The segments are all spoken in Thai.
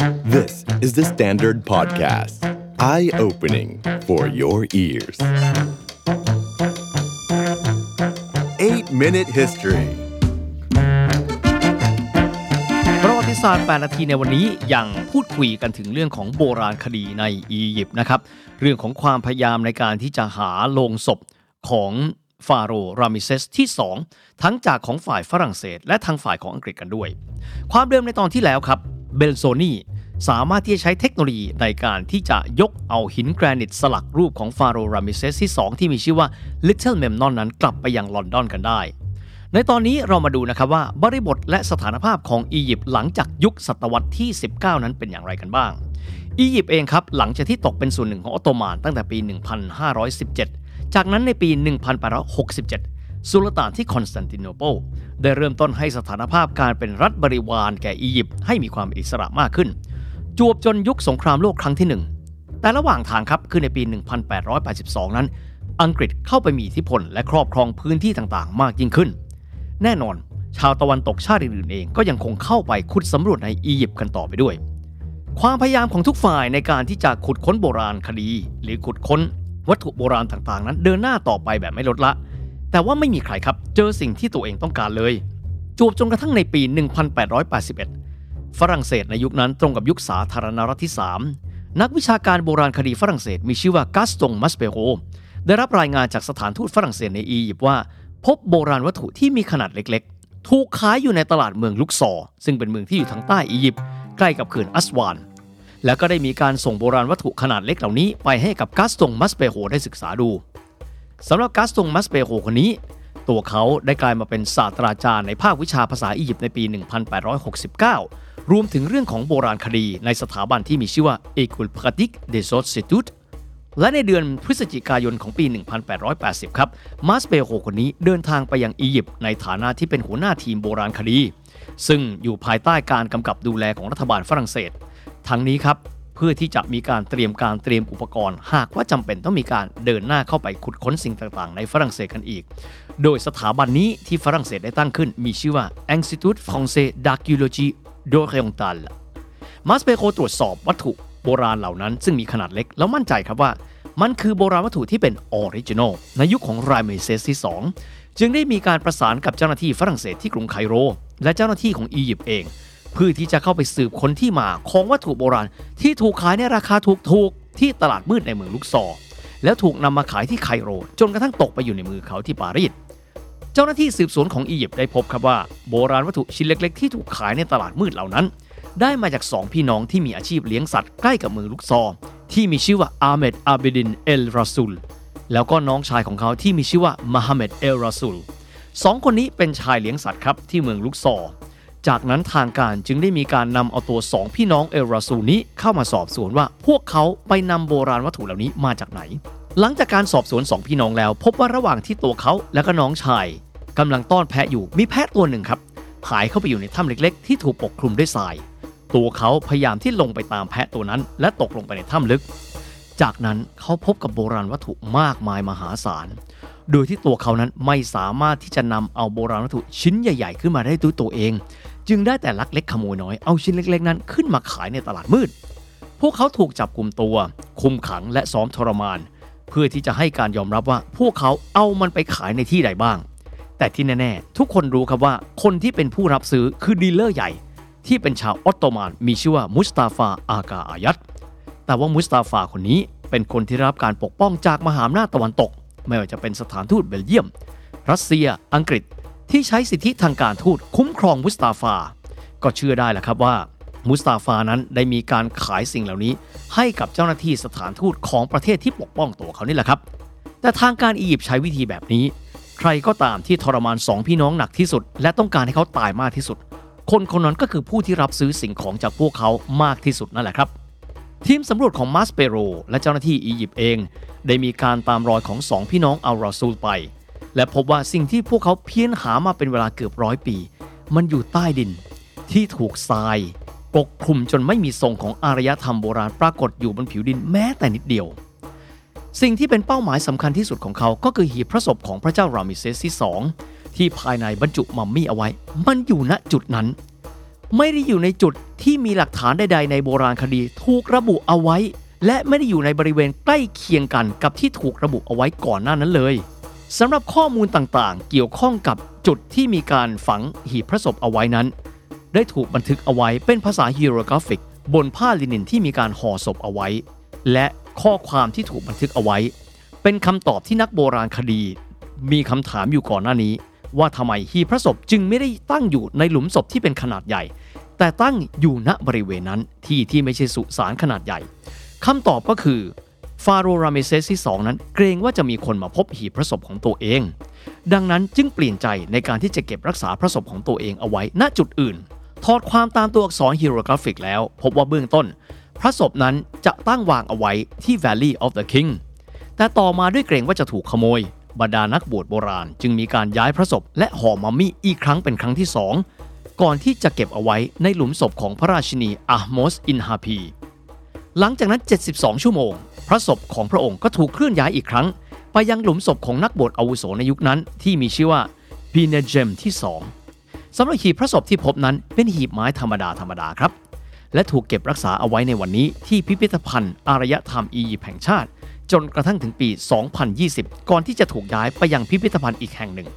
This is the Standard Podcast. Eye-opening for your ears. 8-Minute History ประวัติศาสตร์ 8 นาทีในวันนี้ยังพูดคุยกันถึงเรื่องของโบราณคดีในอียิปต์นะครับ เรื่องของความพยายามในการที่จะหาโลงศพของฟาโรห์รามิเซสที่ 2 ทั้งจากของฝ่ายฝรั่งเศส และทางฝ่ายของอังกฤษกันด้วย ความเดิมในตอนที่แล้วครับเบลโซนี สามารถที่จะใช้เทคโนโลยีในการที่จะยกเอาหินแกรนิตสลักรูปของฟาโรห์รามิเซสที่ 2 ที่มีชื่อว่า Little Memnon นั้นกลับไปยังลอนดอนกันได้ ในตอนนี้เรามาดูนะครับว่าบริบทและสถานภาพของอียิปต์หลังจากยุคศตวรรษที่ 19 นั้นเป็นอย่างไรกันบ้าง อียิปต์เองครับหลังจากที่ตกเป็นส่วนหนึ่งของออตโตมันตั้งแต่ปี 1517 จากนั้นในปี 1867สุลต่านที่คอนสแตนติโนเปิลได้เริ่มต้นให้สถานภาพการเป็นรัฐบริวารแก่อียิปต์ให้มีความอิสระมากขึ้น จวบจนยุคสงครามโลกครั้งที่หนึ่งแต่ระหว่างทางครับคือในปี 1882 นั้น อังกฤษเข้าไปมีอิทธิพลและครอบครองพื้นที่ต่างๆ มากยิ่งขึ้น แน่นอน ชาวตะวันตกชาติอื่นๆเองก็ยังคงเข้าไปขุดสำรวจในอียิปต์กันต่อไปด้วย ความพยายามของทุกฝ่ายในการที่จะขุดค้นโบราณคดี หรือขุดค้น วัตถุโบราณต่างๆ นั้น เดินหน้าต่อไปแบบไม่ลดละ แต่ว่าไม่มีใครครับเจอสิ่งที่ตัวเองต้องการเลยจวบจนกระทั่งในปี 1881 ฝรั่งเศสในยุคนั้นตรงกับยุคสาธารณรัฐที่ 3 นักวิชาการโบราณคดีฝรั่งเศสมีชื่อว่ากัสตงมัสเปโรได้รับรายงานจากสถานทูตฝรั่งเศสในอียิปต์ว่า พบโบราณวัตถุที่มีขนาดเล็กๆ ถูกขายอยู่ในตลาดเมืองลุกซอร์ซึ่งเป็นเมืองที่อยู่ทางใต้อียิปต์ใกล้กับเขื่อนอัสวานแล้วก็ได้มีการส่งโบราณวัตถุขนาดเล็กเหล่านี้ไปให้กับกัสตงมัสเปโรได้ศึกษาดูสำหรับกัสตงมัสเปโรคนนี้ ตัวเขาได้กลายมาเป็นศาสตราจารย์ในภาควิชาภาษาอียิปต์ในปี 1869 รวมถึงเรื่องของโบราณคดีในสถาบันที่มีชื่อว่า École Pratique des Hautes é t u d e และในเดือนพฤศจิกายนของปี 1880 ครับ มาสเปโรคนนี้เดินทางไปยังอียิปต์ในฐานะที่เป็นหัวหน้าทีมโบราณคดี ซึ่งอยู่ภายใต้การกำกับดูแลของรัฐบาลฝรั่งเศส ทั้งนี้ครับ พื่อที่จะมีการเตรียมการเตรียมอุปกรณ์ หากว่าจำเป็นต้องมีการเดินหน้าเข้าไปขุดค้นสิ่งต่างๆ ในฝรั่งเศสกันอีก โดยสถาบันนี้ที่ฝรั่งเศสได้ตั้งขึ้น มีชื่อว่า Institut Français d'Archéologie d'Orientale มาสเปโรตรวจสอบวัตถุโบราณเหล่านั้น ซึ่งมีขนาดเล็กแล้วมั่นใจครับว่า มันคือโบราณวัตถุที่เป็น original ในยุคของไรเมเซสที่ 2 จึงได้มีการประสานกับเจ้าหน้าที่ฝรั่งเศสที่กรุงไคโร และเจ้าหน้าที่ของอียิปต์เอง เพื่อที่จะเข้าไปสืบค้นที่มาของวัตถุโบราณ ที่ถูกขายในราคาถูกๆ ที่ตลาดมืดในเมืองลุกซอร์แล้วถูกนำมาขายที่ไคโร จนกระทั่งตกไปอยู่ในมือเขาที่ปารีสเจ้าหน้าที่สืบสวนของอียิปต์ได้พบครับว่าโบราณวัตถุชิ้นเล็ก ๆ ที่ถูกขายในตลาดมืดเหล่านั้น ได้มาจากสองพี่น้องที่มีอาชีพเลี้ยงสัตว์ใกล้กับเมืองลุกซอร์ที่มีชื่อว่าอาเมดอาเบดินเอลราซูลแล้วก็น้องชายของเขาที่มีชื่อว่ามาฮัมเหม็ดเอลราซูลสองคนนี้เป็นชายเลี้ยงสัตว์ครับที่เมืองลุกซอร์ จากนั้นทางการจึงได้มีการนำเอาตัวสองพี่น้องเอราซูนี้เข้ามาสอบสวนว่าพวกเขาไปนำโบราณวัตถุเหล่านี้มาจากไหน หลังจากการสอบสวนสองพี่น้องแล้ว พบว่าระหว่างที่ตัวเขาและก็น้องชายกำลังต้อนแพะอยู่มีแพะตัวหนึ่งครับหายเข้าไปอยู่ในถ้ำเล็กๆ ที่ถูกปกคลุมด้วยทราย ตัวเขาพยายามที่ลงไปตามแพะตัวนั้น และตกลงไปในถ้ำลึก จากนั้นเขาพบกับโบราณวัตถุมากมายมหาศาล โดยที่ตัวเขานั้นไม่สามารถที่จะนำเอาโบราณวัตถุชิ้นใหญ่ ๆ ขึ้นมาได้ด้วยตัวเอง จึงได้แต่ลักเล็กขโมยน้อยเอาชิ้นเล็กๆ นั้นขึ้นมาขายในตลาดมืด พวกเขาถูกจับกลุ่มตัว คุมขังและซ้อมทรมาน เพื่อที่จะให้การยอมรับว่าพวกเขาเอามันไปขายในที่ใดบ้าง แต่ที่แน่ๆ ทุกคนรู้ครับว่าคนที่เป็นผู้รับซื้อคือ dealer ใหญ่ ที่เป็นชาวออตโตมันมีชื่อว่ามุสตาฟาอากาอายัดแต่ว่ามุสตาฟาคนนี้เป็นคนที่รับการปกป้องจากมหาอำนาจตะวันตก ไม่ว่าจะเป็นสถานทูตเบลเยียม รัสเซีย อังกฤษ ที่ใช้สิทธิทางการทูตคุ้มครองมุสตาฟา ก็เชื่อได้แหละครับว่า มุสตาฟานั้นได้มีการขายสิ่งเหล่านี้ ให้กับเจ้าหน้าที่สถานทูตของประเทศที่ปกป้องตัวเขานี่แหละครับ แต่ทางการอียิปต์ใช้วิธีแบบนี้ ใครก็ตามที่ทรมานสองพี่น้องหนักที่สุด และต้องการให้เขาตายมากที่สุด คนคนนั้นก็คือผู้ที่รับซื้อสิ่งของจากพวกเขามากที่สุดนั่นแหละครับทีมสำรวจของมาสเปโรและเจ้าหน้าที่อียิปต์เอง ได้มีการตามรอยของสองพี่น้องอัลราซูลไป และพบว่าสิ่งที่พวกเขาเพี้ยนหามาเป็นเวลาเกือบร้อยปี มันอยู่ใต้ดินที่ถูกทรายปกคลุมจนไม่มีทรงของอารยธรรมโบราณปรากฏอยู่บนผิวดินแม้แต่นิดเดียว สิ่งที่เป็นเป้าหมายสำคัญที่สุดของเขาก็คือหีบพระศพของพระเจ้ารามิเซสที่สองที่ภายในบรรจุมัมมี่เอาไว้ มันอยู่ณจุดนั้น ไม่ได้อยู่ในจุดที่มีหลักฐานใดๆในโบราณคดีถูกระบุเอาไว้ และไม่ได้อยู่ในบริเวณใกล้เคียงกันกับที่ถูกระบุเอาไว้ก่อนหน้านั้นเลย สำหรับข้อมูลต่างๆ เกี่ยวข้องกับจุดที่มีการฝังหีบพระศพเอาไว้นั้น ได้ถูกบันทึกเอาไว้เป็นภาษาฮีโรกราฟิก บนผ้าลินินที่มีการห่อศพเอาไว้ และข้อความที่ถูกบันทึกเอาไว้ เป็นคำตอบที่นักโบราณคดี มีคำถามอยู่ก่อนหน้านี้ ว่าทำไมหีบพระศพจึงไม่ได้ตั้งอยู่ในหลุมศพที่เป็นขนาดใหญ่ แต่ตั้งอยู่ณบริเวณนั้นที่ที่ไม่ใช่สุสานขนาดใหญ่คำตอบก็คือ ฟาโรห์ราเมเซสที่ 2 นั้นเกรงว่าจะมีคนมาพบหีบพระศพของตัวเอง ดังนั้นจึงเปลี่ยนใจในการที่จะเก็บรักษาพระศพของตัวเองเอาไว้ณจุดอื่น ถอดความตามตัวอักษร hieroglyphic แล้ว พบว่าเบื้องต้น พระศพนั้นจะตั้งวางเอาไว้ที่ Valley of the King แต่ต่อมาด้วยเกรงว่าจะถูกขโมย บรรดานักบวชโบราณ จึงมีการย้ายพระศพและห่อมัมมี่อีกครั้งเป็นครั้งที่สองก่อนที่จะเก็บเอาไว้ในหลุมศพของพระราชินีอาห์มสอินฮาพี หลังจากนั้น 72 ชั่วโมง พระศพของพระองค์ก็ถูกเคลื่อนย้ายอีกครั้ง ไปยังหลุมศพของนักบวชอาวุโสในยุคนั้น ที่มีชื่อว่าบีเนเจมที่ 2 สำหรับหีบพระศพที่พบนั้นเป็นหีบไม้ธรรมดาธรรมดาครับ และถูกเก็บรักษาเอาไว้ในวันนี้ที่พิพิธภัณฑ์อารยธรรมอียิปต์แห่งชาติ จนกระทั่งถึงปี 2020 ก่อนที่จะถูกย้ายไปยังพิพิธภัณฑ์อีกแห่งหนึ่ง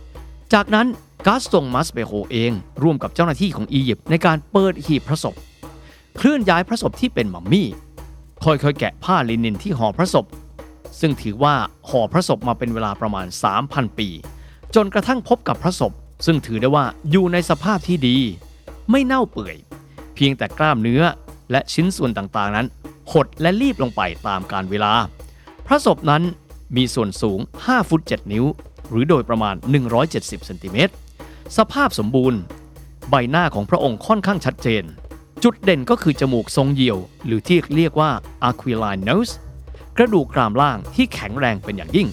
จากนั้นกาสตงมัสเบโฮเอง ร่วมกับเจ้าหน้าที่ของอียิปต์ในการเปิดหีบพระศพเคลื่อนย้ายพระศพที่เป็นมัมมี่ ค่อยๆ แกะผ้าลินินที่ห่อพระศพ ซึ่งถือว่าห่อพระศพมาเป็นเวลาประมาณ 3,000 ปี จนกระทั่งพบกับพระศพ ซึ่งถือได้ว่าอยู่ในสภาพที่ดี ไม่เน่าเปื่อย เพียงแต่กล้ามเนื้อและชิ้นส่วนต่างๆนั้น หดและรีบลงไปตามการเวลา พระศพนั้นมีส่วนสูง 5 ฟุต 7 นิ้ว หรือโดยประมาณ 170เซนติเมตรสภาพสมบูรณ์ ใบหน้าของพระองค์ค่อนข้างชัดเจน จุดเด่นก็คือจมูกทรงเหยี่ยว หรือที่เรียกว่า aquiline nose กระดูกกรามล่างที่แข็งแรงเป็นอย่างยิ่ง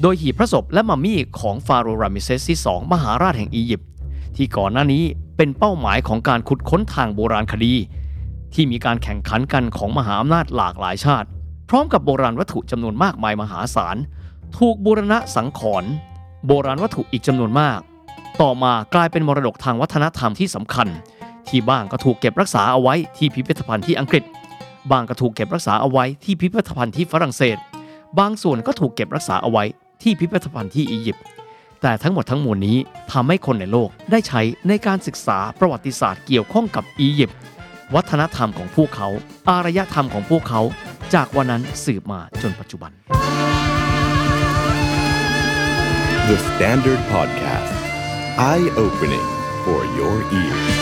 โดยหีบพระศพและมัมมี่ของฟาโรห์รามิเซสที่ 2 มหาราชแห่งอียิปต์ที่ก่อนหน้านี้เป็นเป้าหมายของการขุดค้นทางโบราณคดี ที่มีการแข่งขันกันของมหาอำนาจหลากหลายชาติ พร้อมกับโบราณวัตถุจำนวนมากมายมหาศาล ถูกบูรณะสังขรณ์โบราณวัตถุอีกจำนวนมาก ต่อมากลายเป็นมรดกทางวัฒนธรรมที่สำคัญ ที่บ้างก็ถูกเก็บรักษาเอาไว้ที่พิพิธภัณฑ์ที่อังกฤษ บางก็ถูกเก็บรักษาเอาไว้ที่พิพิธภัณฑ์ที่ฝรั่งเศส บางส่วนก็ถูกเก็บรักษาเอาไว้ที่พิพิธภัณฑ์ที่อียิปต์แต่ทั้งหมดทั้งมวลนี้ทำให้คนในโลกได้ใช้ในการศึกษาประวัติศาสตร์เกี่ยวข้องกับอียิปต์วัฒนธรรมของพวกเขา อารยธรรมของพวกเขา จากวันนั้นสืบมาจนปัจจุบัน The Standard Podcast. Eye opening for your ears.